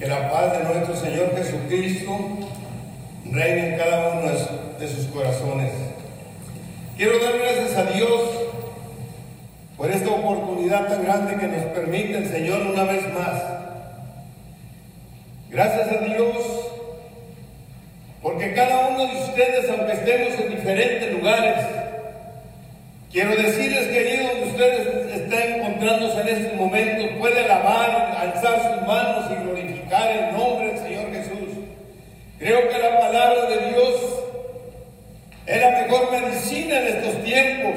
Que la paz de nuestro Señor Jesucristo reine en cada uno de sus corazones. Quiero dar gracias a Dios por esta oportunidad tan grande que nos permite el Señor una vez más. Gracias a Dios porque cada uno de ustedes, aunque estemos en diferentes lugares, quiero decirles, queridos, que ustedes están encontrándose en estos momentos, puede alabar, alzar sus manos y glorificar el nombre del Señor Jesús. Creo que la palabra de Dios es la mejor medicina en estos tiempos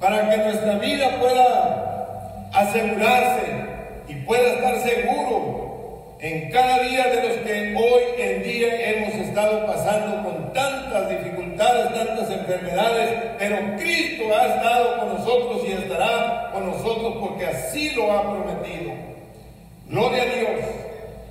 para que nuestra vida pueda asegurarse y pueda estar seguro en cada día de los que hoy en día hemos estado pasando con tantas dificultades, tantas enfermedades, pero Cristo ha estado con nosotros y estará con nosotros porque así lo ha prometido. Gloria a Dios.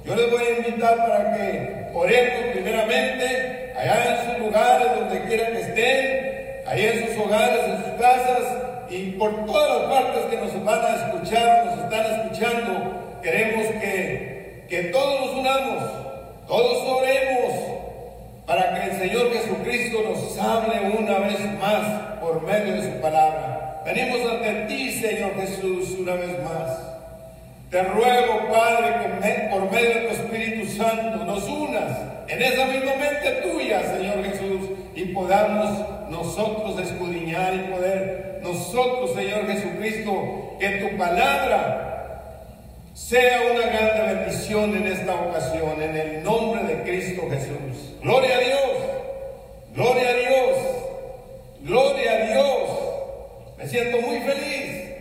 Yo les voy a invitar para que oremos primeramente allá en sus lugares, donde quiera que estén, ahí en sus hogares, en sus casas y por todas las partes que nos van a escuchar, nos están escuchando. Queremos que que todos nos unamos, todos oremos para que el Señor Jesucristo nos hable una vez más por medio de su palabra. Venimos ante ti, Señor Jesús, una vez más. Te ruego, Padre, que por medio de tu Espíritu Santo nos unas en esa misma mente tuya, Señor Jesús, y podamos nosotros escudriñar y poder nosotros, Señor Jesucristo, que tu palabra sea una grande bendición en esta ocasión, en el nombre de Cristo Jesús. Gloria a Dios, gloria a Dios, gloria a Dios. Me siento muy feliz.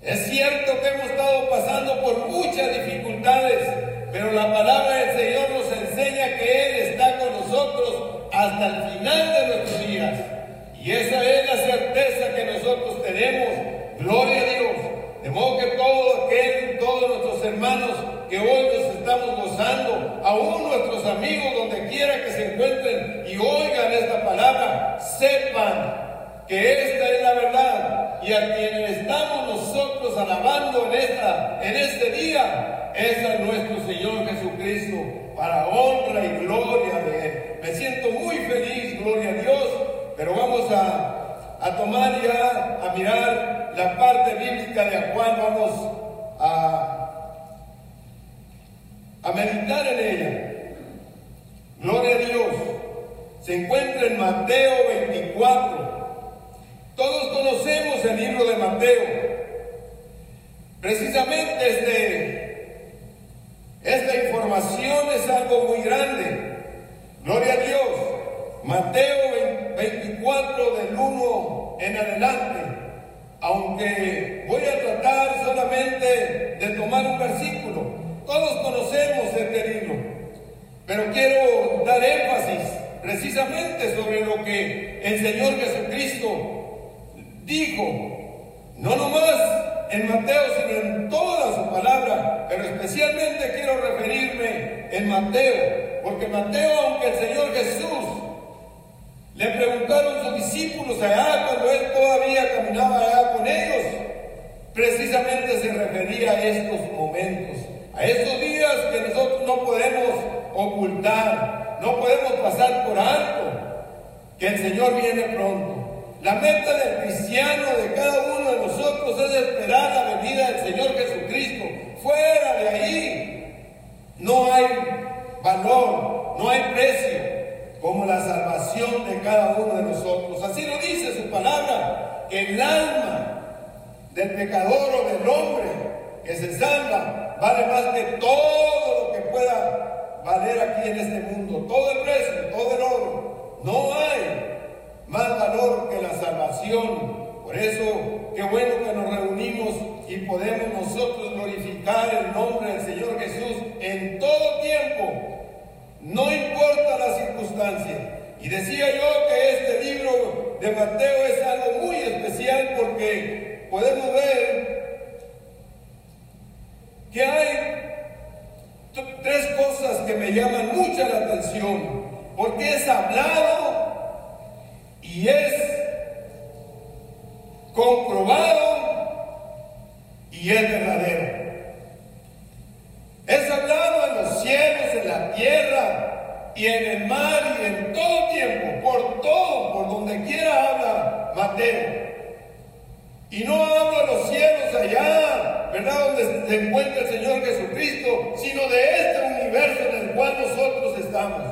Es cierto que hemos estado pasando por muchas dificultades, pero la palabra del Señor nos enseña que Él está con nosotros hasta el final de nuestros días. Y esa es la certeza que nosotros tenemos. Gloria a Dios. De modo que todo aquel, todos nuestros hermanos que hoy nos estamos gozando, aún nuestros amigos donde quiera que se encuentren y oigan esta palabra, sepan que esta es la verdad y a quien estamos nosotros alabando en, esta, en este día es a nuestro Señor Jesucristo para honra y gloria de Él. Me siento muy feliz, gloria a Dios, pero vamos a a tomar ya, a mirar la parte bíblica de cual vamos a, a meditar en ella. Gloria a Dios. Se encuentra en Mateo 24. Todos conocemos el libro de Mateo. Precisamente este, esta información es algo muy grande. Gloria a Dios. Mateo 24 del 1 en adelante, aunque voy a tratar solamente de tomar un versículo. Todos conocemos este libro, pero quiero dar énfasis precisamente sobre lo que el Señor Jesucristo dijo, no nomás en Mateo, sino en toda su palabra, pero especialmente quiero referirme en Mateo, porque Mateo, aunque el Señor Jesús le preguntaron sus discípulos allá cuando él todavía caminaba allá con ellos. Precisamente se refería a estos momentos, a estos días que nosotros no podemos ocultar, no podemos pasar por alto, que el Señor viene pronto. La meta del cristiano, de cada uno de nosotros, es esperar la venida del Señor Jesucristo. Fuera de ahí no hay valor, no hay precio como la salvación de cada uno de nosotros. Así lo dice su palabra, que el alma del pecador o del hombre que se salva vale más que todo lo que pueda valer aquí en este mundo, todo el precio, todo el oro. No hay más valor que la salvación. Por eso, qué bueno que nos reunimos y podemos nosotros glorificar el nombre del Señor Jesús en todo tiempo no importa la circunstancia. Y decía yo que este libro de Mateo es algo muy especial porque podemos ver que hay tres cosas que me llaman mucha la atención. Porque es hablado y es comprobado y es verdadero. Es hablado en y en el mar y en todo tiempo, por todo, por donde quiera habla Mateo. Y no los cielos Donde se encuentra el Señor Jesucristo, sino de este universo en el cual nosotros estamos.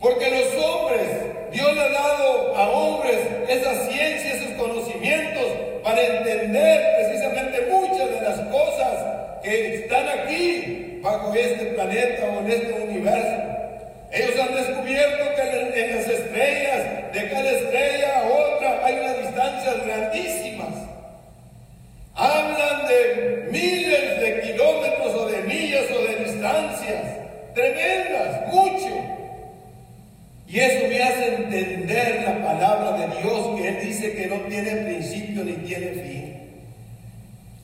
Porque los hombres, Dios le ha dado a hombres esa ciencia, esos conocimientos para entender precisamente muchas de las cosas que están aquí, bajo este planeta o en este universo. Ellos han descubierto que en, las estrellas, de cada estrella a otra, hay unas distancias grandísimas. De miles de kilómetros o de millas o de distancias tremendas, mucho. Y eso me hace entender la palabra de Dios que Él dice que no tiene principio ni tiene fin.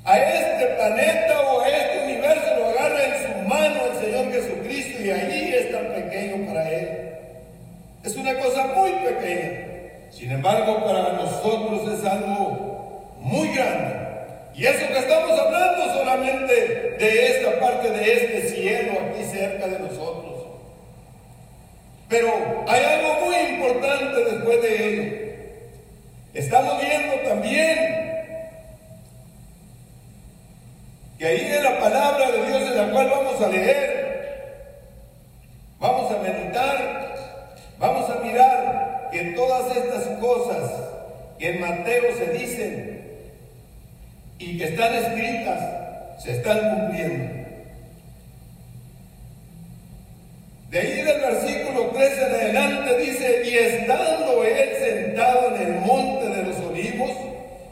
A este planeta o a este universo lo agarra en su mano el Señor Jesucristo y allí es tan pequeño para Él. Es una cosa muy pequeña. Sin embargo, para nosotros es algo muy grande. Y eso que estamos hablando solamente de esta parte de este cielo aquí cerca de nosotros. Pero hay algo muy importante después de ello. Estamos viendo también que ahí en la palabra de Dios en la cual vamos a leer, vamos a meditar, vamos a mirar que todas estas cosas que en Mateo se dicen y que están escritas, se están cumpliendo. De ahí del versículo 13 en adelante dice, y estando él sentado en el monte de los olivos,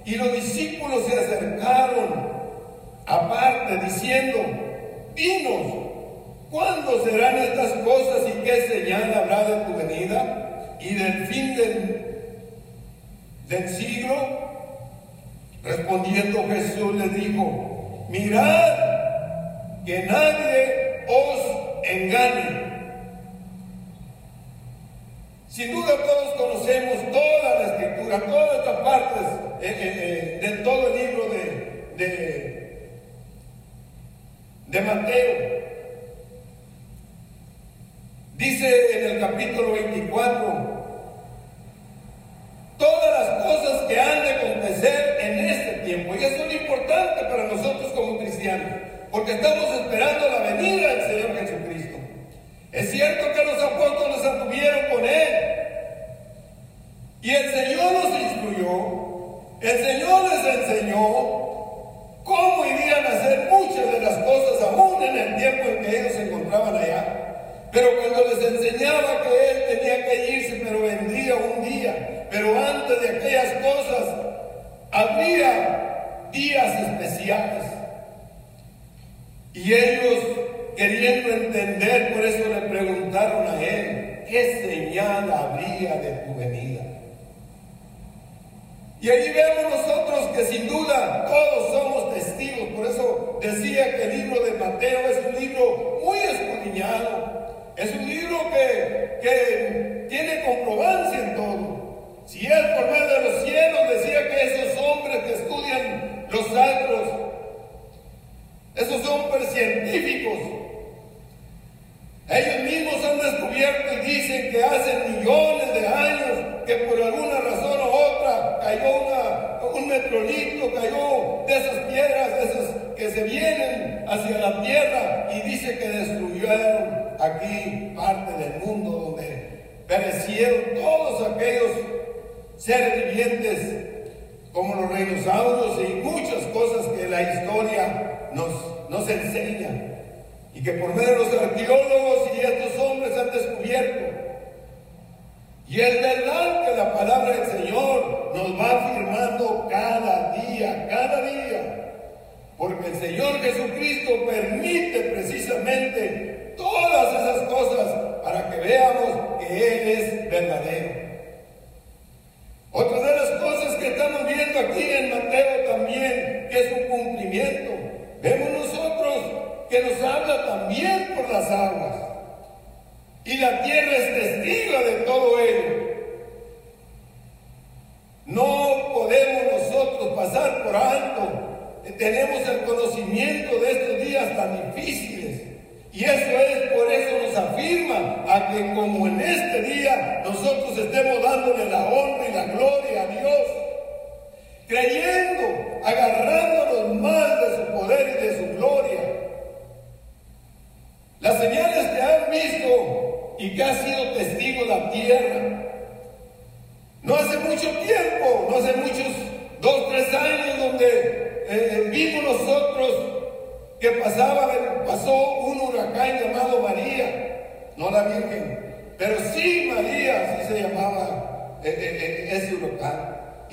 y los discípulos se acercaron aparte diciendo, dinos, ¿cuándo serán estas cosas y qué señal habrá de tu venida y del fin del, del siglo? Respondiendo Jesús les dijo, mirad que nadie os engañe. Sin duda todos conocemos toda la escritura, todas estas partes eh, eh, eh, de todo el libro de de Mateo. Dice en el capítulo 24, todas las cosas que han de acontecer en este Y eso es importante para nosotros como cristianos, porque estamos esperando la venida del Señor Jesucristo. Es cierto que los apóstoles anduvieron con Él. Y el Señor los instruyó, el Señor les enseñó, cómo irían a hacer muchas de las cosas aún en el tiempo en que ellos se encontraban allá. Pero cuando les enseñaba que él tenía que irse, pero vendría un día, pero antes de aquellas cosas habría días especiales. Y ellos, queriendo entender, por eso le preguntaron a él, ¿qué señal habría de tu venida? Y allí vemos nosotros que sin duda todos somos testigos. Por eso decía que el libro de Mateo es un libro muy escudriñado. Es un libro que, que tiene comprobancia en todo. Si es por medio de los cielos, decía que esos hombres que estudian los astros, esos hombres científicos, ellos mismos han descubierto y dicen que hace millones de años que por alguna razón o otra cayó un meteorito, cayó de esas piedras, de esas que se vienen hacia la tierra y dice que destruyeron aquí parte del mundo donde perecieron todos aquellos seres vivientes como los dinosaurios y muchas cosas que la historia nos, nos enseña y que por medio de los arqueólogos y estos hombres han descubierto. Y es verdad que la palabra del Señor nos va afirmando cada día, cada día, porque el Señor Jesucristo permite precisamente todas esas cosas para que veamos que Él es verdadero. Otra de las cosas que estamos viendo aquí en Mateo también, que es un cumplimiento, vemos nosotros que nos habla también por las aguas. Y la tierra es testigo de todo ello. No podemos nosotros pasar por alto. Tenemos el conocimiento de estos días tan difíciles. Y eso es, por eso nos afirma afirma a que como en este día nosotros estemos dándole la honra y la gloria a Dios, creyendo, agarrándonos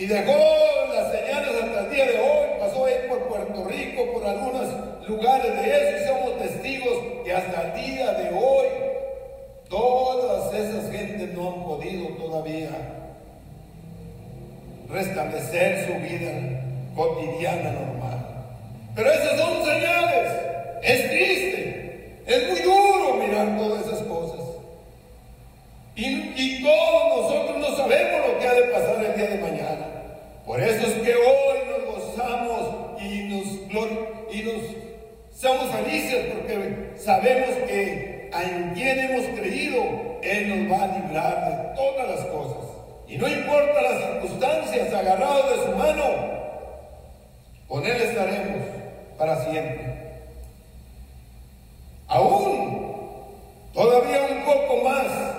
Y dejó las señales hasta el día de hoy, pasó ahí por Puerto Rico, por algunos lugares de eso, y somos testigos que hasta el día de hoy todas esas gentes no han podido todavía restablecer su vida cotidiana normal. Pero esas son señales. Es triste. Es muy duro mirar todas esas cosas. Y, todos nosotros no sabemos lo que ha de pasar el día de mañana. Por eso es que hoy nos gozamos y nos, y nos somos felices porque sabemos que en quien hemos creído, Él nos va a librar de todas las cosas. Y no importa las circunstancias, agarrados de su mano, con Él estaremos para siempre. Aún, todavía un poco más.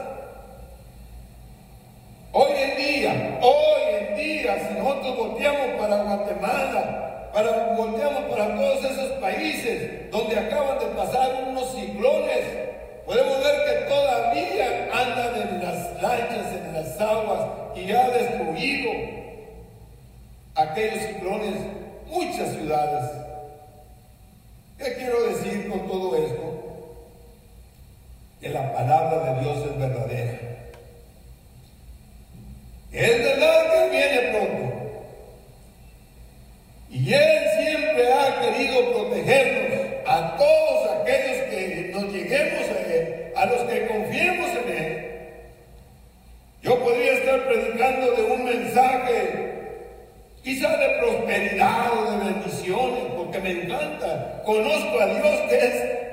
Hoy en día, hoy en día, si nosotros volteamos para Guatemala, para, volteamos para todos esos países donde acaban de pasar unos ciclones, podemos ver que todavía andan en las lanchas, en las aguas y ha destruido aquellos ciclones muchas ciudades. ¿Qué quiero decir con todo esto? Que la palabra de Dios es verdadera. Es verdad que viene. Y Él siempre ha querido protegernos a todos aquellos que nos lleguemos a Él, a los que confiemos en Él. Yo podría estar predicando de un mensaje quizá de prosperidad o de bendiciones, porque me encanta. Conozco a Dios que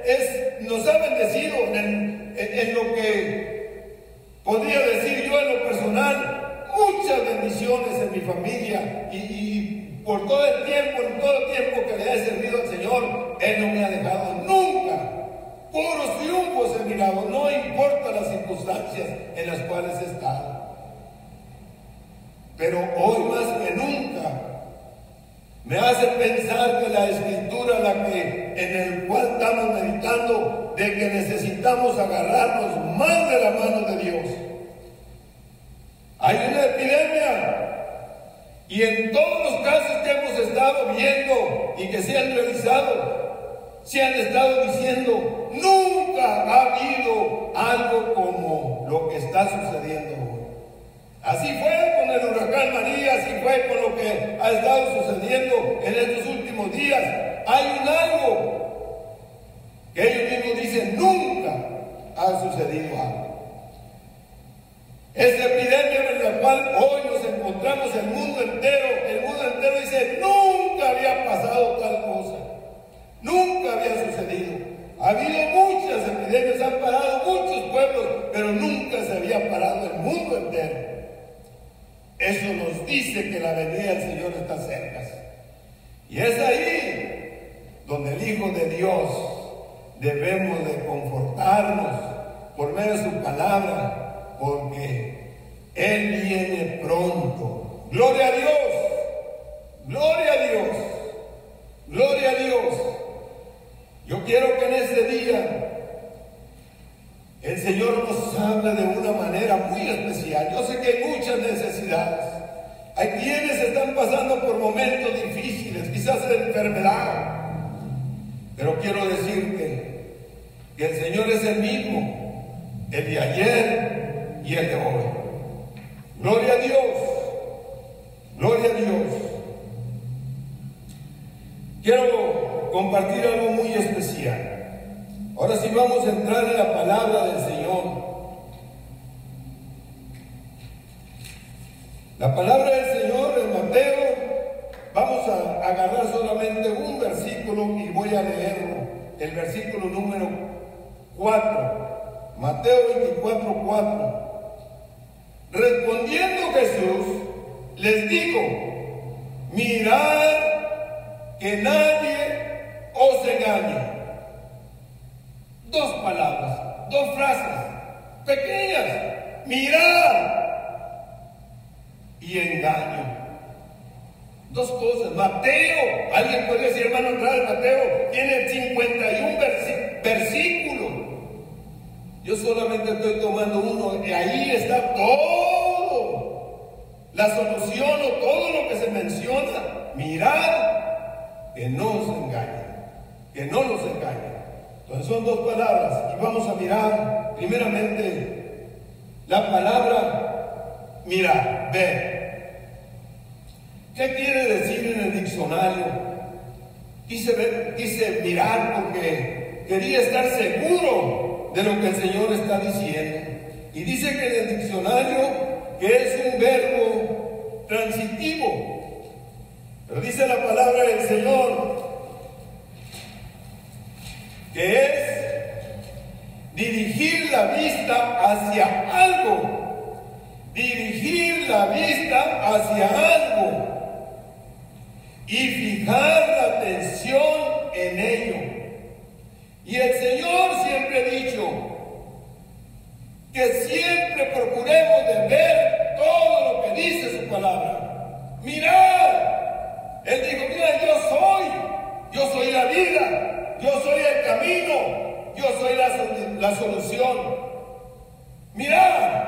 es, nos ha bendecido en, en, lo que podría decir yo en lo personal, muchas bendiciones en mi familia y, por todo el tiempo, en todo el tiempo que le he servido al Señor, Él no me ha dejado nunca. Puros triunfos he mirado, no importa las circunstancias en las cuales he estado. Pero hoy más que nunca me hace pensar que la escritura la que, en el cual estamos meditando de que necesitamos agarrarnos más de la mano de Dios. Hay una epidemia y en todos los casos que hemos estado viendo y que se han realizado, se han estado diciendo, nunca ha habido algo como lo que está sucediendo Así fue con el huracán María, así fue con lo que ha estado sucediendo en estos últimos días. Hay un algo que ellos mismos dicen nunca ha sucedido algo. Esta epidemia en la cual hoy nos encontramos el mundo entero, el mundo entero dice nunca había pasado tal cosa, nunca había sucedido. Ha habido muchas epidemias, han parado muchos pueblos, pero nunca se había parado el mundo entero. Eso nos dice que la venida del Señor está cerca. Y es ahí donde el Hijo de Dios debemos de confortarnos por medio de su palabra, porque Él viene pronto. Gloria a Dios, gloria a Dios, gloria a Dios. Yo quiero que en este día el Señor nos habla de una manera muy especial. Yo sé que hay muchas necesidades. Hay quienes están pasando por momentos difíciles, quizás de enfermedad. Pero quiero decirte que el Señor es el mismo, el de ayer y el de hoy. Gloria a Dios. Gloria a Dios. Quiero compartir algo muy especial. Ahora sí vamos a entrar en la palabra del Señor. La palabra del Señor en Mateo, vamos a agarrar solamente un versículo y voy a leerlo, el versículo número 4. Mateo 24, 4. Respondiendo Jesús, les dijo, mirad que nadie os engañe. Dos palabras, dos frases pequeñas. Mirad y engaño. Dos cosas. Mateo, alguien puede decir, hermano Mateo tiene 51 versículos. Yo solamente estoy tomando uno y ahí está todo. La solución o todo lo que se menciona. Mirad que no os engañe. Que no nos engañe. Entonces son dos palabras y vamos a mirar primeramente la palabra mirar, ver. ¿Qué quiere decir en el diccionario? Quise mirar porque quería estar seguro de lo que el Señor está diciendo. Y dice que en el diccionario que es un verbo transitivo. Pero dice la palabra del Señor que es dirigir la vista hacia algo. Dirigir la vista hacia algo y fijar la atención en ello. Y el Señor siempre dicho que siempre procuremos de ver todo lo que dice su palabra. Mirad, Él dijo, mira, yo soy, yo soy la vida, yo soy el camino, yo soy la, la solución. Mirad,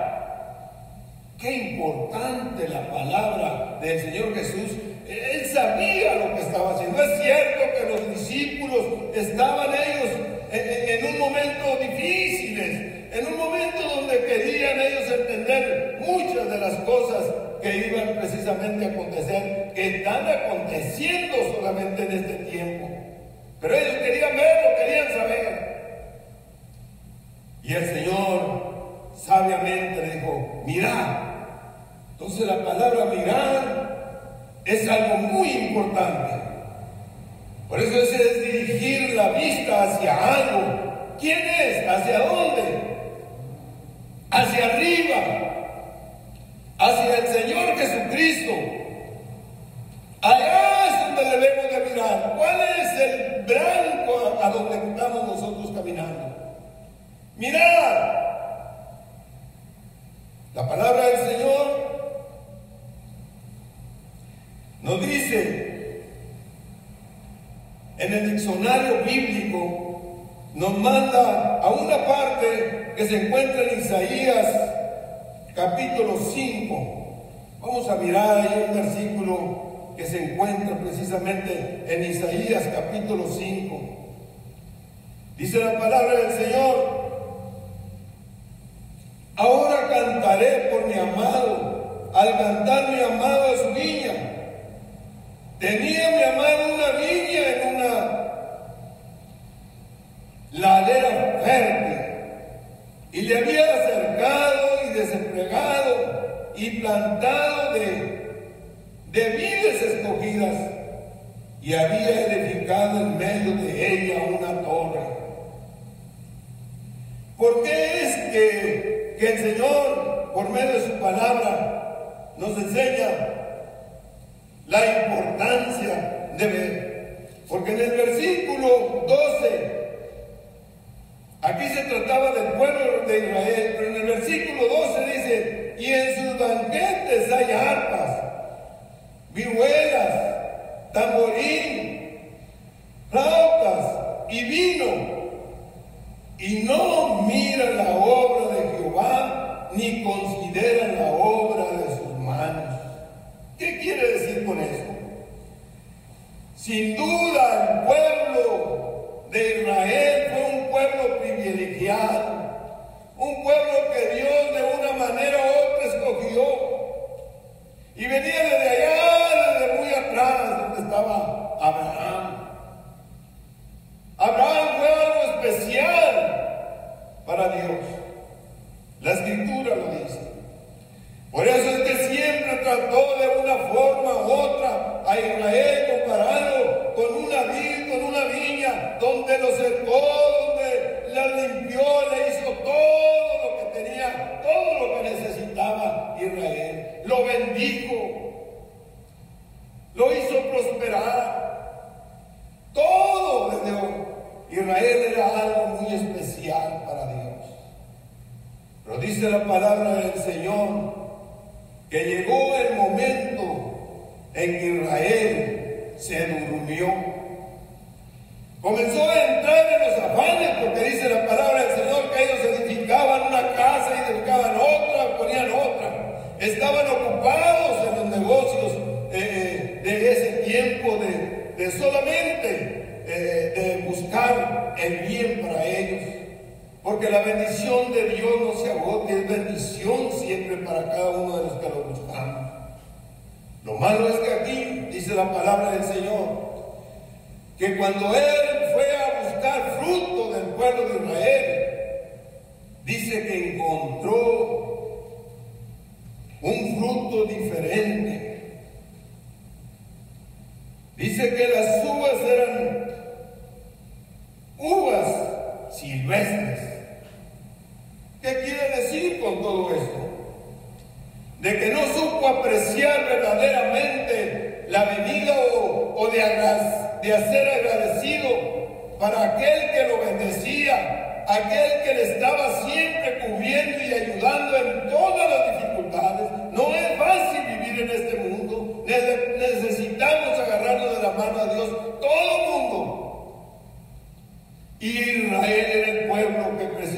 qué importante la palabra del Señor Jesús él sabía lo que estaba haciendo. Es cierto que los discípulos estaban ellos en, un momento difícil, en un momento donde querían ellos entender muchas de las cosas que iban precisamente a acontecer, que están aconteciendo solamente en este tiempo. Pero ellos querían verlo, querían saber. Y el Señor sabiamente dijo, mirad. Entonces la palabra mirar es algo muy importante. Por eso es dirigir la vista hacia algo. ¿Quién es? ¿Hacia dónde? Hacia arriba. Hacia el Señor Jesucristo. Allá es donde debemos de mirar. ¿Cuál es el blanco a donde estamos nosotros caminando? Mirad. La palabra del Señor nos dice, en el diccionario bíblico, nos manda a una parte que se encuentra en Isaías capítulo 5. Vamos a mirar ahí un versículo que se encuentra precisamente en Isaías capítulo 5. Dice la palabra del Señor, ahora cantaré por mi amado, al cantar mi amado a su viña Tenía mi amado una viña en una ladera fértil y le había acercado y desempregado y plantado de, de escogidas y había edificado en medio de ella una torre. ¿Por qué es que, que el Señor, por medio de su palabra, nos enseña la importancia de ver. Porque en el versículo 12,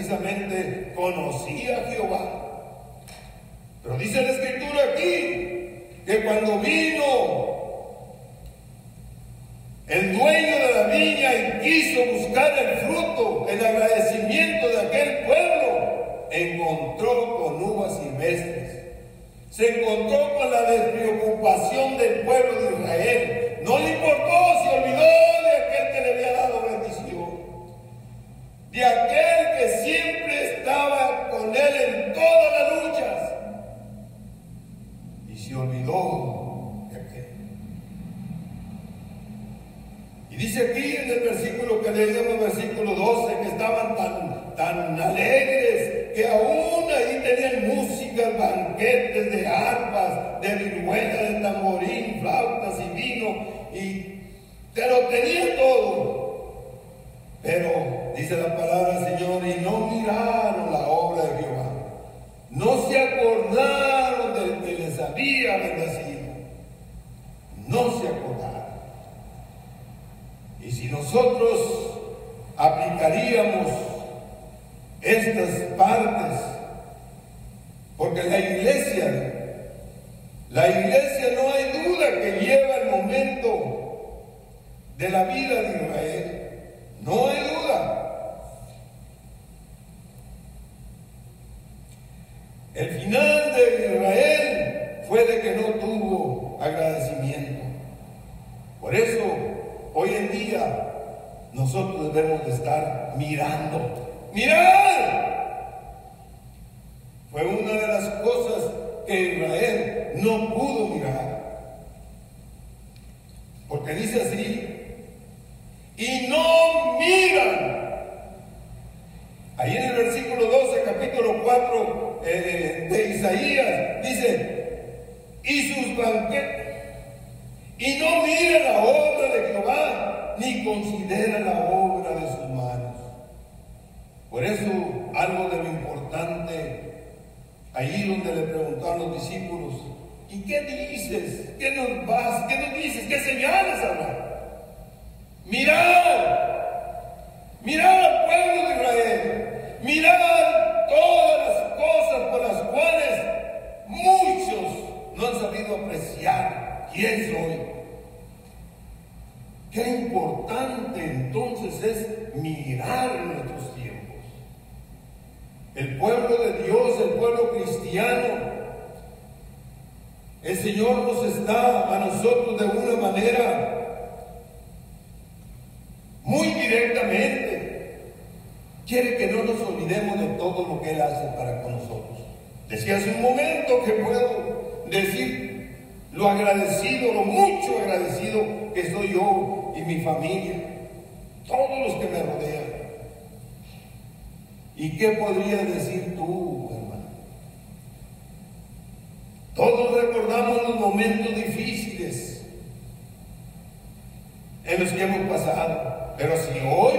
precisamente conocía a Jehová. Pero dice la escritura aquí que cuando vino el dueño de la viña y quiso buscar el fruto, el agradecimiento de aquel pueblo, encontró con uvas silvestres. Se encontró con la despreocupación del pueblo de Israel no tuvo agradecimiento. Por eso, hoy en día, nosotros debemos de estar mirando. ¡Mirar! Fue una de las cosas que Israel no pudo mirar. Porque dice así decir tú, hermano. Todos recordamos los momentos difíciles en los que hemos pasado, pero si hoy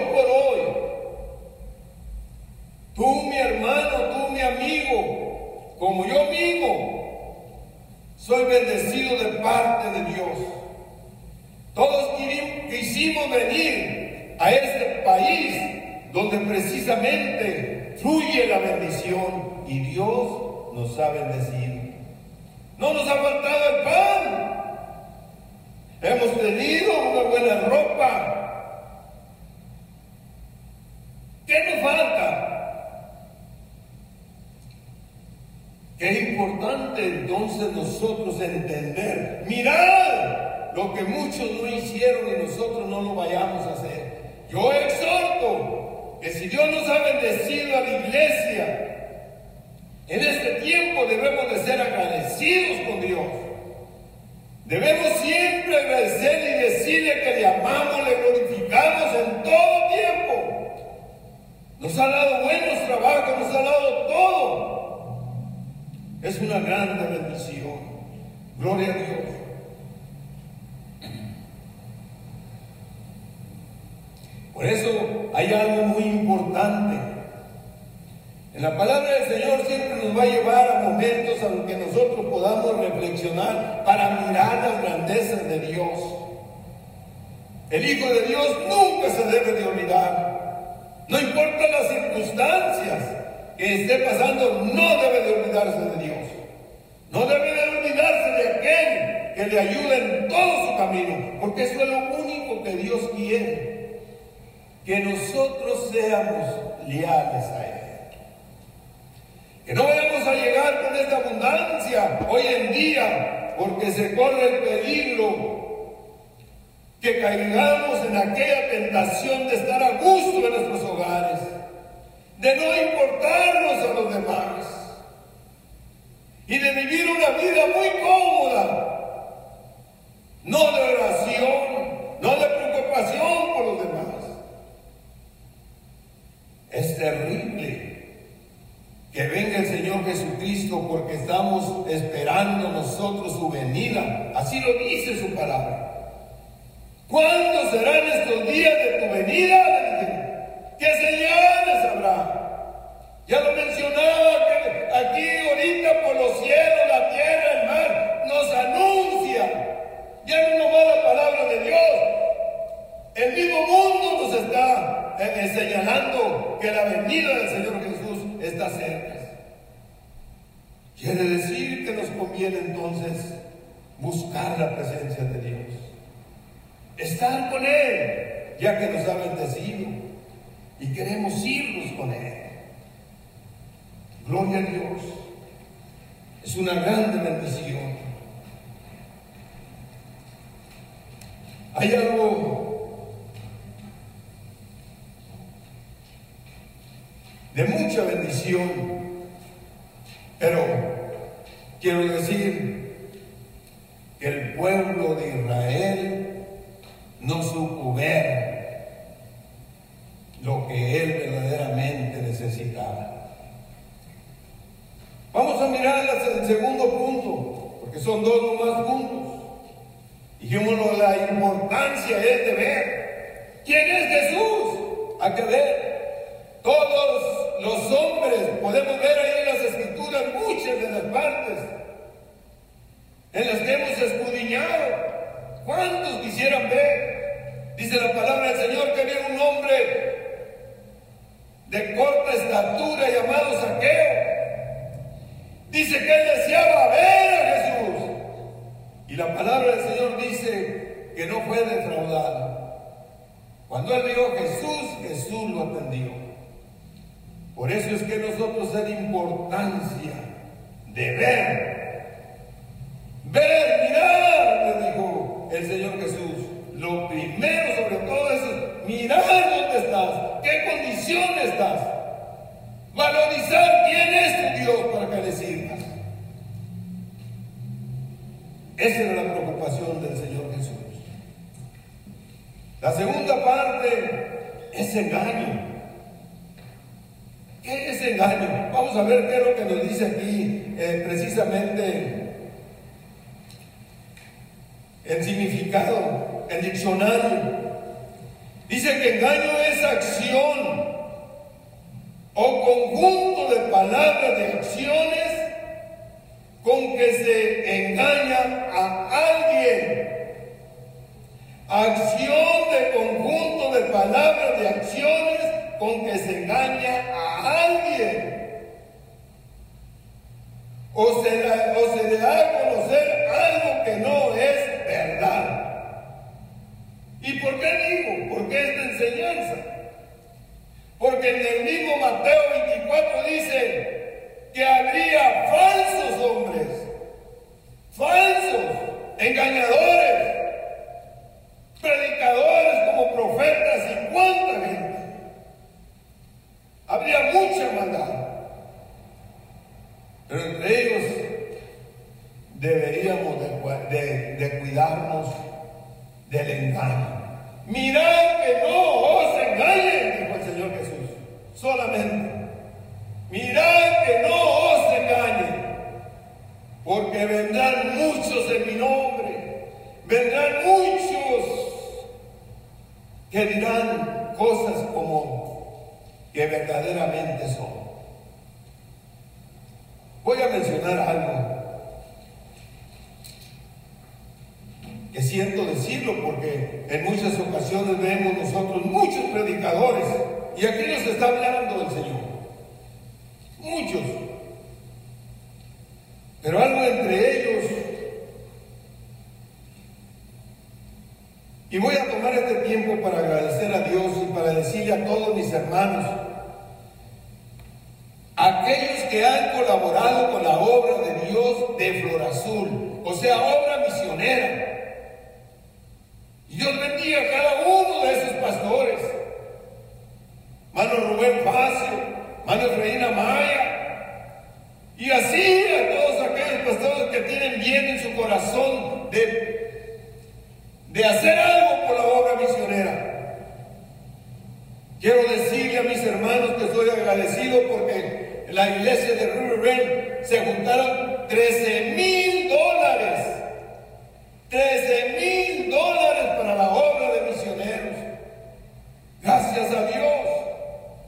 No importa las circunstancias que esté pasando, no debe de olvidarse de Dios. No debe de olvidarse de aquel que le ayuda en todo su camino, porque eso es lo único que Dios quiere, que nosotros seamos leales a Él. Que no vayamos a llegar con esta abundancia hoy en día, porque se corre el peligro que caigamos en aquella tentación de estar a gusto en nuestros hogares, de no importarnos a los demás y de vivir una vida muy cómoda, no de oración, no de preocupación por los demás. Es terrible que venga el Señor Jesucristo porque estamos esperando nosotros su venida. Así lo dice su palabra. ¿Cuándo serán estos días de tu venida? ¿Qué señales habrá? Ya lo mencionaba aquí ahorita por los cielos, la tierra, el mar, nos anuncia. Ya no nomás la palabra de Dios. El mismo mundo nos está eh, señalando que la venida del Señor Jesús está cerca. Quiere decir que nos conviene entonces buscar la presencia de Dios. Estar con Él, ya que nos ha bendecido. Y queremos irnos con Él. Gloria a Dios. Es una grande bendición. Hay algo de mucha bendición. Pero quiero decir que el pueblo de Israel no supo ver lo que él verdaderamente necesitaba. Vamos a mirar el segundo punto, porque son dos más puntos. Dijimos la importancia es de ver quién es Jesús. Hay que ver todos los hombres, podemos ver ahí en las escrituras muchas de las partes en las que hemos escudriñado. ¿Cuántos quisieran ver? Dice la palabra del Señor que había un hombre de corta estatura llamado Saqueo. Dice que él deseaba ver a Jesús. Y la palabra del Señor dice que no fue defraudado. Cuando él vio a Jesús, Jesús lo atendió. Por eso es que nosotros la importancia de ver, ver, mirar, le dijo el Señor Jesús. Lo primero sobre todo es mirar dónde estás, qué condición estás, valorizar quién es tu Dios para que le sirvas. Esa era la preocupación del Señor Jesús. La segunda parte es engaño. ¿Qué es engaño? Vamos a ver qué es lo que nos dice aquí eh, precisamente el significado, el diccionario. Dice que engaño es acción o conjunto de palabras, de acciones con que se engaña a alguien. Acción de conjunto de palabras, de acciones con que se engaña a alguien. O se, o se le da a conocer algo que no es verdad. ¿Y por qué digo? ¿Por qué esta enseñanza? Porque en el mismo Mateo 24 dice que habría falsos hombres, falsos, engañadores, predicadores como profetas y cuánta gente. Habría mucha maldad. Pero entre ellos deberíamos de, cuidarnos del engaño. Mirad que no os engañen, dijo el Señor Jesús. Solamente. Mirad que no os engañen. Porque vendrán muchos en mi nombre. Vendrán muchos que dirán cosas como que verdaderamente son. Voy a mencionar algo que siento decirlo porque en muchas ocasiones vemos nosotros muchos predicadores y aquí nos está hablando el Señor. Muchos. Pero algo entre ellos Y voy a tomar este tiempo para agradecer a Dios y para decirle a todos mis hermanos, aquellos que han con la obra de Dios de Flor Azul, o sea, obra misionera. Y Dios bendiga a cada uno de esos pastores. Mano Rubén Facio, mano Efraín Maya, y así a todos aquellos pastores que tienen bien en su corazón de de hacer algo por la obra misionera. Quiero decirle a mis hermanos que estoy agradecido porque la iglesia de River se juntaron 13 mil dólares. 13 mil dólares para la obra de misioneros. Gracias a Dios.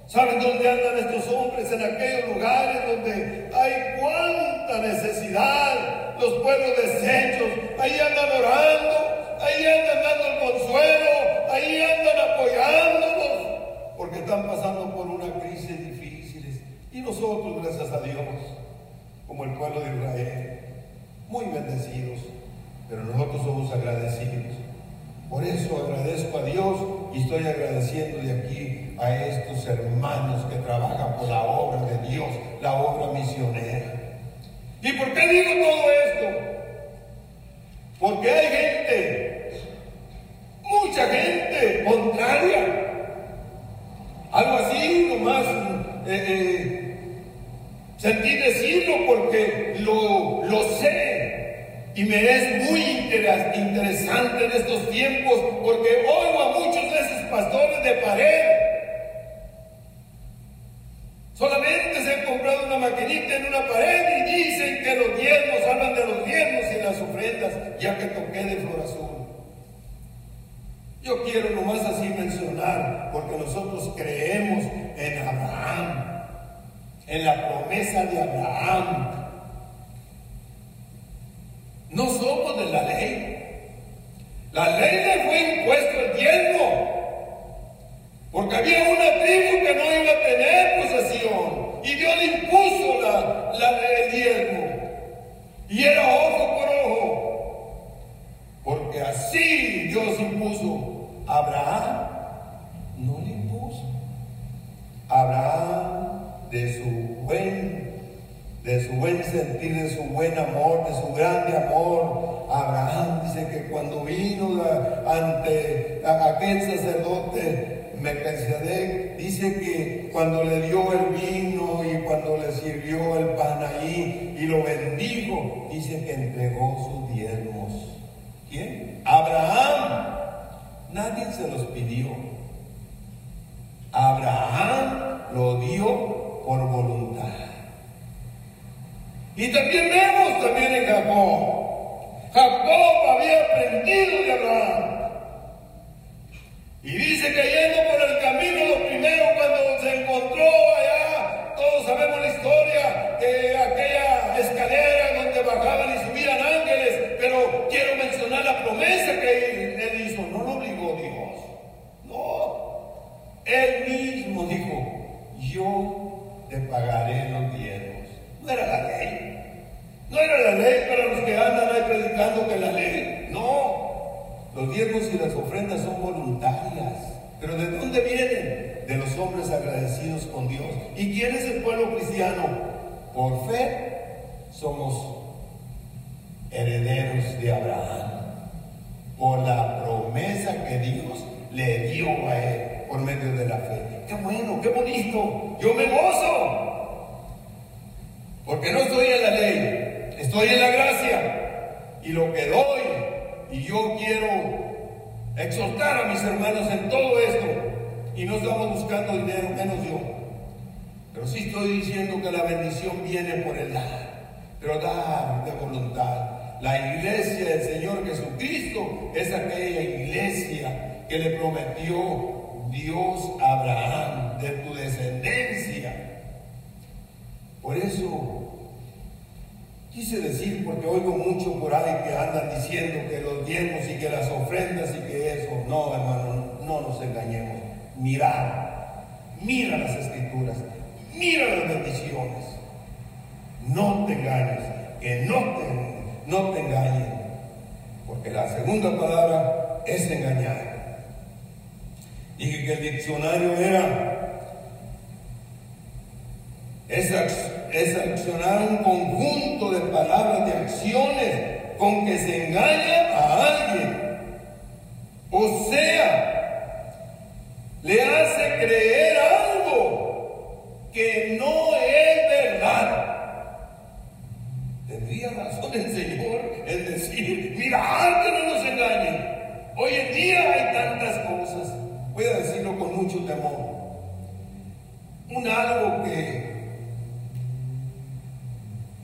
¿Saben dónde andan estos hombres? En aquellos lugares donde hay cuánta necesidad, los pueblos deshechos. Ahí andan orando, ahí andan dando el consuelo, ahí andan apoyándonos, porque están pasando por una crisis difícil. Y nosotros, gracias a Dios, como el pueblo de Israel, muy bendecidos, pero nosotros somos agradecidos. Por eso agradezco a Dios y estoy agradeciendo de aquí a estos hermanos que trabajan por la obra de Dios, la obra misionera. ¿Y por qué digo todo esto? Porque hay gente, mucha gente contraria. Algo así nomás eh, eh, sentí decirlo porque lo, lo sé. Y me es muy interesante en estos tiempos porque oigo a muchos de esos pastores de pared. Solamente se han comprado una maquinita en una pared y dicen que los diezmos hablan de los diezmos y las ofrendas, ya que toqué de flor azul. Yo quiero nomás así mencionar, porque nosotros creemos en Abraham, en la promesa de Abraham. No somos de la ley. La ley le fue impuesto el diezmo. Porque había una tribu que no iba a tener posesión. Y Dios le impuso la, la, el diezmo. Y era ojo por ojo. Porque así Dios impuso. Abraham no le impuso. Abraham de su buen de su buen sentir, de su buen amor, de su grande amor. Abraham dice que cuando vino ante aquel sacerdote Melquisedec dice que cuando le dio el vino y cuando le sirvió el pan ahí y lo bendijo, dice que entregó sus diezmos. ¿Quién? Abraham. Nadie se los pidió. Abraham lo dio por voluntad. Y también vemos también en Jacob. Jacob había aprendido de Abraham. Y dice que yendo por el camino, lo primero cuando se encontró allá, todos sabemos la historia, de aquella escalera donde bajaban y subían ángeles, pero quiero mencionar la promesa que él hizo. No lo obligó Dios. No. Él mismo dijo, te pagaré los diezmos. No era la ley. No era la ley para los que andan ahí predicando que la ley. No. Los diezmos y las ofrendas son voluntarias. Pero ¿de dónde vienen? De los hombres agradecidos con Dios. ¿Y quién es el pueblo cristiano? Por fe somos herederos de Abraham. Por la promesa que Dios le dio a él por medio de la fe. Qué bueno, qué bonito. Yo me gozo. Porque no estoy en la estoy en la gracia. Y lo que doy, y yo quiero exhortar a mis hermanos en todo esto. Y no estamos buscando dinero, menos yo. Pero sí estoy diciendo que la bendición viene por el dar. Pero dar de voluntad. La iglesia del Señor Jesucristo es aquella iglesia que le prometió Dios Abraham, de tu descendencia. Por eso quise decir, porque oigo mucho por ahí que andan diciendo que los diezmos y que las ofrendas y que eso. No, hermano, no nos engañemos. Mira, mira las escrituras, mira las bendiciones. No te engañes, que no te, no te engañen. Porque la segunda palabra es engañar. Dije que el diccionario era es, es accionar un conjunto de palabras, de acciones con que se engaña a alguien. O sea, le hace creer algo que no es verdad. Tendría razón el Señor en decir, mira, que no nos engañen. Hoy en día hay tantas cosas voy a decirlo con mucho temor, un algo que,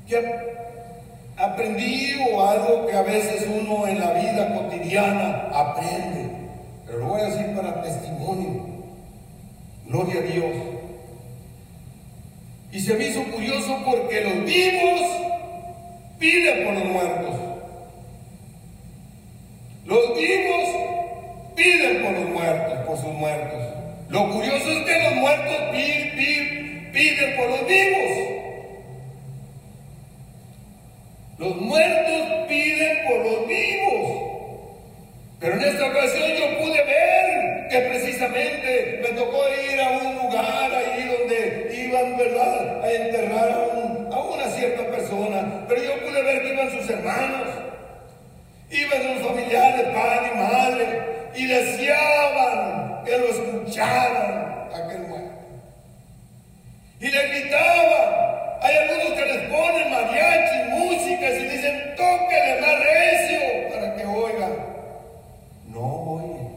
que aprendí o algo que a veces uno en la vida cotidiana aprende, pero lo voy a decir para testimonio. Gloria a Dios. Y se me hizo curioso porque los vivos piden por los muertos. Los vivos piden por los muertos, por sus muertos. Lo curioso es que los muertos piden por los vivos. Los muertos piden por los vivos. Pero en esta ocasión yo pude ver que precisamente me tocó ir a un lugar ahí donde iban, a enterrar a, a una cierta persona. Pero yo pude ver que iban sus hermanos, iban sus familiares, padre y madre, y deseaban que lo escucharan aquel muerto. Y le gritaban. Hay algunos que les ponen mariachi, música y dicen, tóquele más recio para que oigan. No oyen.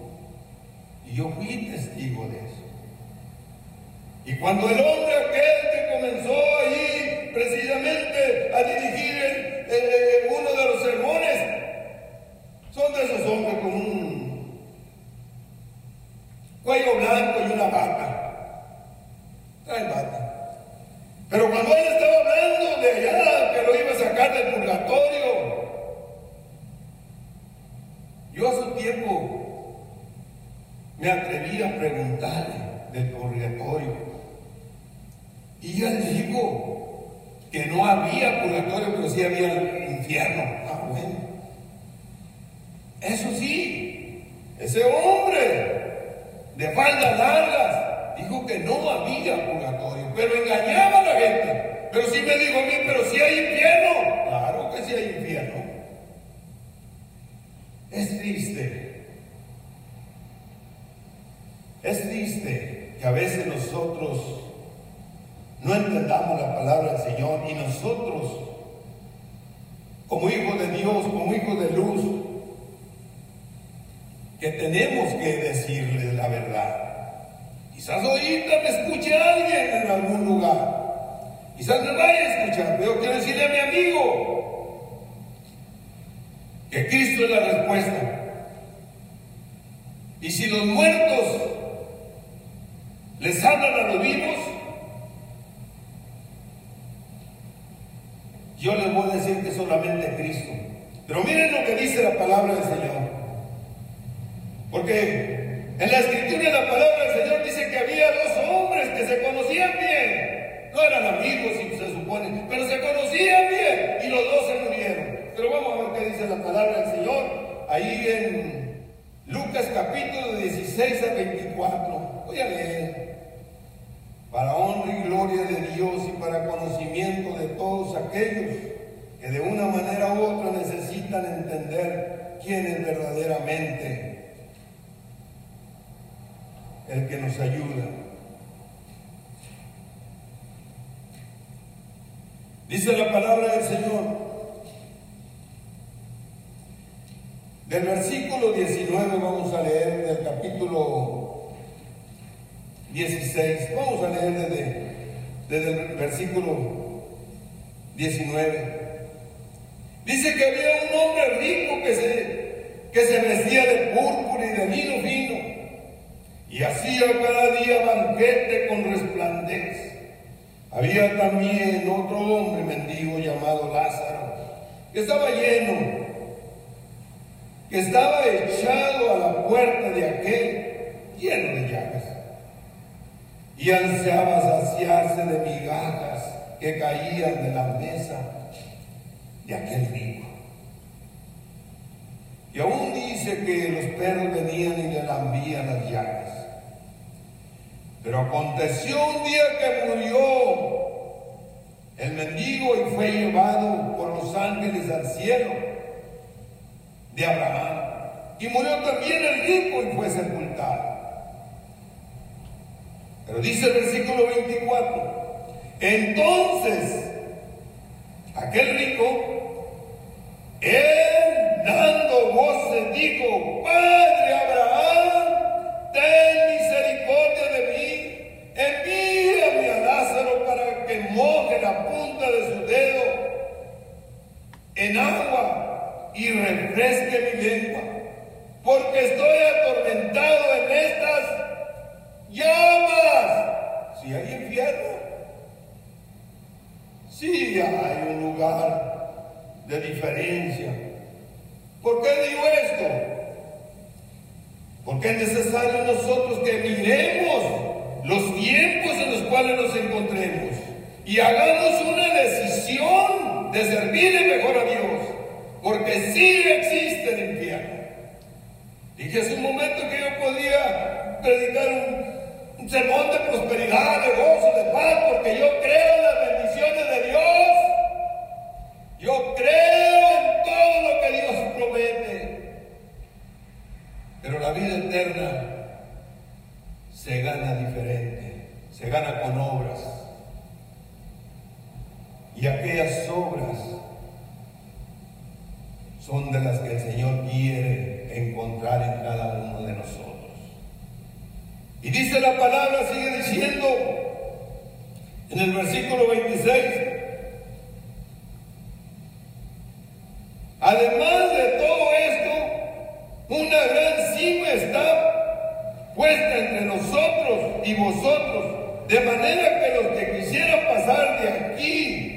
Y yo fui testigo de eso. Y cuando el hombre aquel que comenzó ahí precisamente a dirigir uno de los sermones, son de esos hombres con un cuello blanco y una bata. Trae bata. Pero cuando él estaba hablando de allá, que lo iba a sacar del purgatorio, yo a su tiempo me atreví a preguntarle del purgatorio. Y él dijo que no había purgatorio, pero sí había infierno. Ah, bueno. Eso sí, ese hombre de faldas largas, dijo que no había purgatorio, pero engañaba a la gente. Pero sí me dijo a mí, pero si hay infierno. Claro que sí hay infierno. Es triste. Es triste que a veces nosotros no entendamos la palabra del Señor y nosotros, como hijos de Dios, como hijos de luz, que tenemos que decirle la verdad. Quizás ahorita me escuche alguien en algún lugar. Quizás me vaya a escuchar, mi amigo que Cristo es la respuesta. Y si los muertos les hablan a los vivos, yo les voy a decir que solamente Cristo. Pero miren lo que dice la palabra del Señor. Porque en la escritura la palabra del Señor dice que había dos hombres que se conocían bien. No pero se conocían bien y los dos se murieron. Pero vamos a ver qué dice la palabra del Señor ahí en Lucas capítulo 16 a 24. Voy a leer. Para honra y gloria de Dios y para conocimiento de todos aquellos que de una manera u otra necesitan entender quién es verdaderamente el que nos ayuda. Dice la palabra del Señor. Del versículo 19 vamos a leer del capítulo 16. Vamos a leer desde, desde el versículo 19. Dice que había un hombre rico que se, que se vestía de púrpura y de vino fino y hacía cada día banquete con resplandez. Había también otro hombre mendigo llamado Lázaro, que estaba lleno, que estaba echado a la puerta de aquel lleno de llagas, y ansiaba saciarse de migajas que caían de la mesa de aquel rico. Y aún dice que los perros venían y le lambían las llagas. Pero aconteció un día que murió el mendigo y fue llevado por los ángeles al cielo de Abraham. Y murió también el rico y fue sepultado. Pero dice el versículo 24, entonces aquel rico, él dando voces dijo, Padre Abraham, ten refresque mi lengua, porque estoy atormentado en estas llamas. Si hay infierno, si hay un lugar de diferencia. ¿Por qué digo esto? Porque es necesario nosotros que miremos los tiempos en los cuales nos encontremos y hagamos una decisión de servirle mejor a Dios, porque sí existe el infierno. Dije hace un momento que yo podía predicar un sermón de prosperidad, de gozo, de paz, porque yo creo en las bendiciones de Dios. Yo creo en todo lo que Dios promete. Pero la vida eterna se gana diferente, se gana con obras. Y aquellas obras son de las que el Señor quiere encontrar en cada uno de nosotros. Y dice la palabra, sigue diciendo en el versículo 26, además de todo esto, una gran cima está puesta entre nosotros y vosotros, de manera que los que quisieran pasar de aquí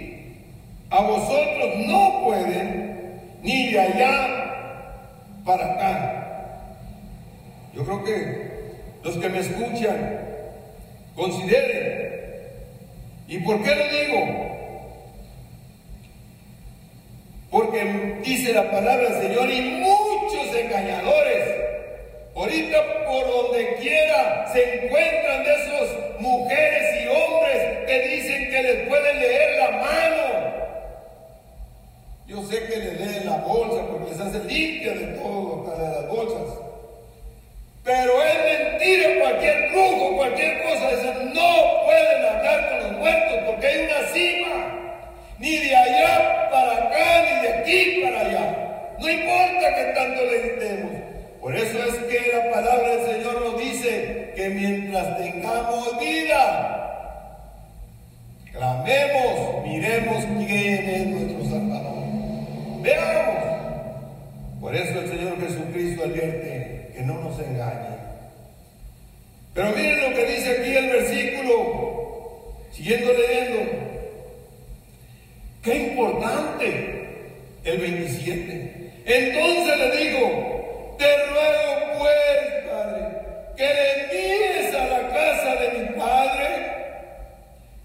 a vosotros no pueden, ni de allá para acá. Yo creo que los que me escuchan consideren. ¿Y por qué lo digo? Porque dice la palabra del Señor y muchos engañadores. Ahorita por donde quiera se encuentran de esos mujeres y hombres que dicen que les pueden leer la mano. Yo sé que les leen la bolsa porque les hace limpia de todo para las bolsas. Pero es mentira cualquier brujo, cualquier cosa. Dicen, no pueden hablar con los muertos porque hay una cima. Ni de allá para acá, ni de aquí para allá. No importa que tanto le gritemos. Por eso es que la palabra del Señor nos dice que mientras tengamos vida, clamemos, miremos quién es nuestro Salvador. Veamos. Por eso el Señor Jesucristo advierte que no nos engañe. Pero miren lo que dice aquí el versículo, siguiendo leyendo. Qué importante el 27. Entonces le digo, te ruego pues, Padre, que le envíes a la casa de mi Padre,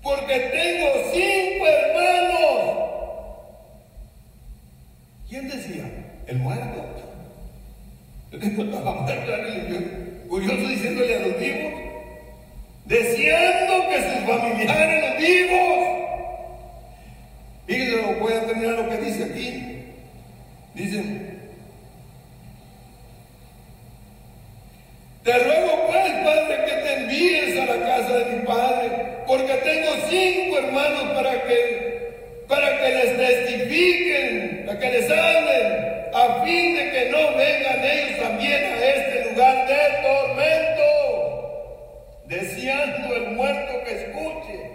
porque tengo cinco hermanos. ¿Quién decía? El muerto. Estaba muerto la religión. Curioso diciéndole a los vivos. Diciendo que sus familiares los vivos. Fíjense, voy a terminar lo que dice aquí. Dicen. Te ruego pues, Padre, que te envíes a la casa de mi Padre, porque tengo cinco hermanos para que, para que les testifiquen para que les hablen, a fin de que no vengan ellos también a este lugar de tormento, deseando el muerto que escuche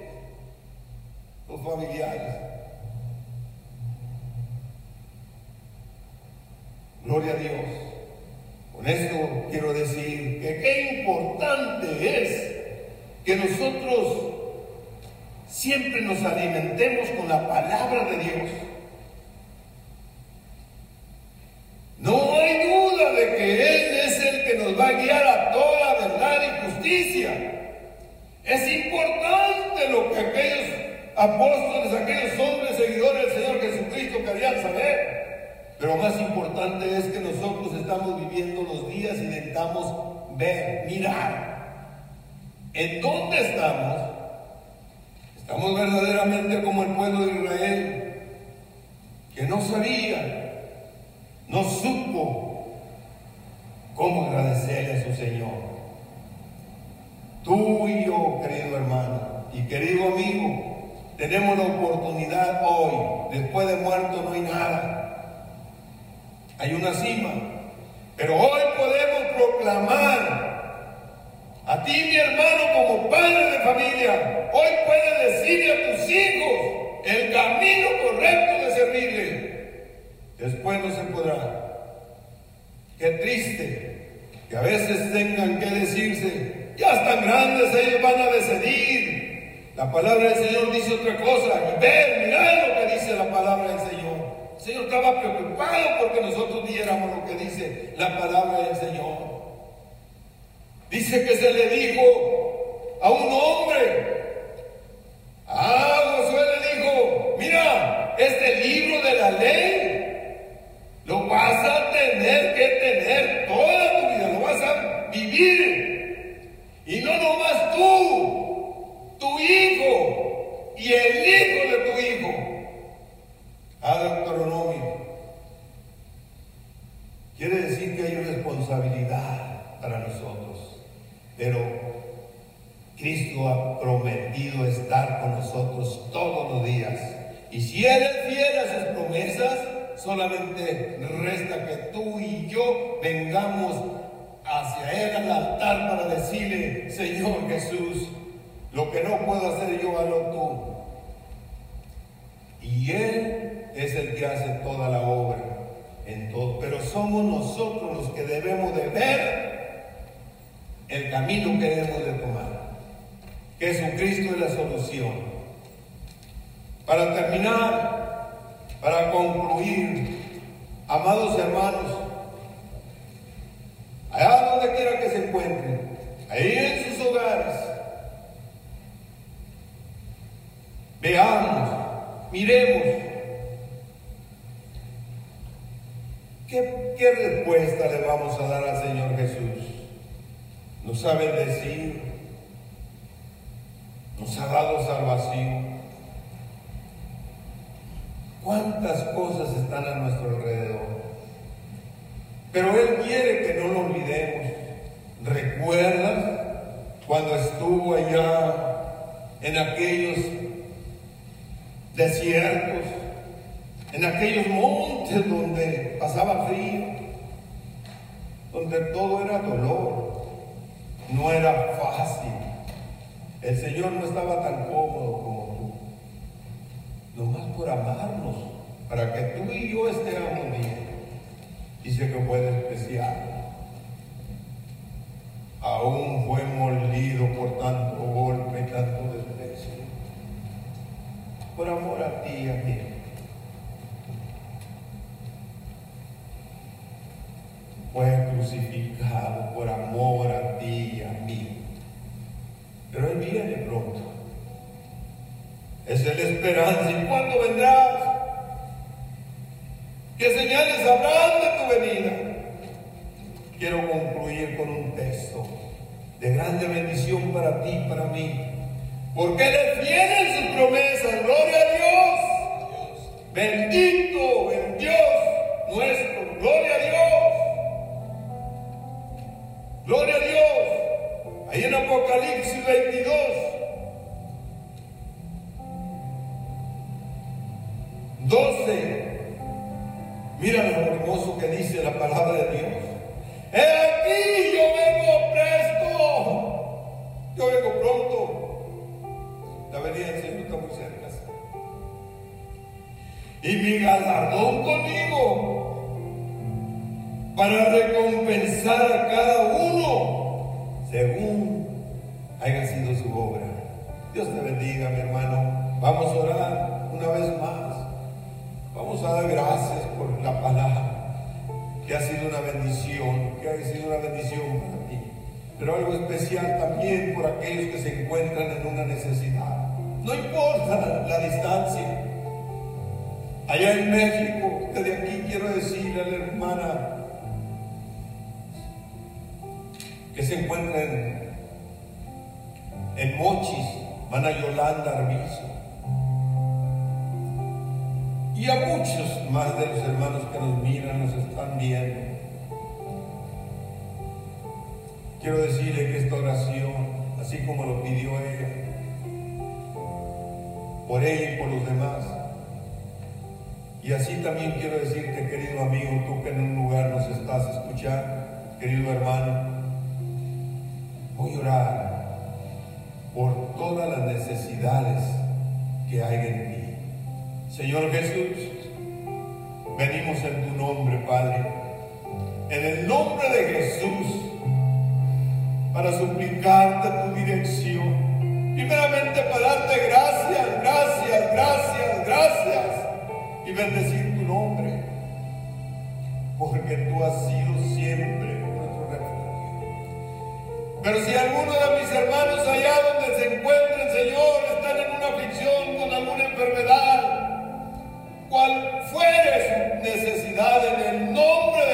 los familiares. Gloria a Dios. Con esto quiero decir que qué importante es que nosotros siempre nos alimentemos con la palabra de Dios. No hay duda de que Él es el que nos va a guiar a toda verdad y justicia. Es importante lo que aquellos apóstoles, aquellos hombres seguidores del Señor Jesucristo querían saber. Pero más importante es que nosotros estamos viviendo los días y necesitamos ver, mirar. ¿En dónde estamos? Estamos verdaderamente como el pueblo de Israel, que no sabía, no supo cómo agradecerle a su Señor. Tú y yo, querido hermano y querido amigo, tenemos la oportunidad hoy, después de muerto no hay nada hay una cima. Pero hoy podemos proclamar a ti, mi hermano, como padre de familia, hoy puedes decirle a tus hijos el camino correcto de servirle. Después no se podrá. Qué triste que a veces tengan que decirse, ya están grandes, ellos van a decidir. La palabra del Señor dice otra cosa. Y ver, mirad lo que dice la palabra del Señor. El Señor estaba preocupado porque nosotros diéramos lo que dice la palabra del Señor. Dice que se le dijo a un hombre, a Josué le dijo, mira, este libro de la ley lo vas a tener que tener toda tu vida, lo vas a vivir. Y no nomás tú, tu hijo y el hijo de tu hijo a. Quiere decir que hay responsabilidad para nosotros, pero Cristo ha prometido estar con nosotros todos los días. Y si Él es fiel a sus promesas, solamente resta que tú y yo vengamos hacia Él al altar para decirle, Señor Jesús, lo que no puedo hacer yo, hazlo tú. Y Él es el que hace toda la obra. Pero somos nosotros los que debemos de ver el camino que debemos de tomar. Jesucristo es la solución. Para terminar, para concluir, amados hermanos, allá donde quiera que se encuentren, ahí en sus hogares, veamos, miremos ¿Qué, respuesta le vamos a dar al Señor Jesús? Nos sabe decir, nos ha dado salvación. ¿Cuántas cosas están a nuestro alrededor? Pero Él quiere que no lo olvidemos. ¿Recuerdas cuando estuvo allá en aquellos desiertos? en aquellos montes donde pasaba frío, donde todo era dolor, no era fácil. El Señor no estaba tan cómodo nomás por amarnos, para que tú y yo estemos bien. Dice que fue despreciado. Aún fue molido por tanto golpe y tanto desprecio. Por amor a ti a mí. fue crucificado por amor a ti y a mí. Pero Él viene pronto. Es la esperanza. ¿Y cuándo vendrás? ¿Qué señales habrán de tu venida? Quiero concluir con un texto de grande bendición para ti y para mí. Porque es sus promesas. Gloria a Dios. Bendito una necesidad. No importa la, distancia. Allá en México, desde aquí quiero decirle a la hermana que se encuentra en, en Mochis, Mana Yolanda Arbizo y a muchos más de los hermanos que nos miran, nos están viendo. Quiero decirle que esta oración, así como lo pidió ella, por ella y por los demás, y así también quiero decirte, querido amigo, tú que en un lugar nos estás escuchando, querido hermano, voy a orar por todas las necesidades que hay en ti. Señor Jesús, venimos en tu nombre, Padre, en el nombre de Jesús, para suplicarte tu dirección. Primeramente para darte gracias, gracias, gracias, gracias y bendecir tu nombre, porque tú has sido siempre nuestro refugio. Pero si alguno de mis hermanos allá donde se encuentran, Señor, están en una aflicción con alguna enfermedad, cual fuere su necesidad en el nombre de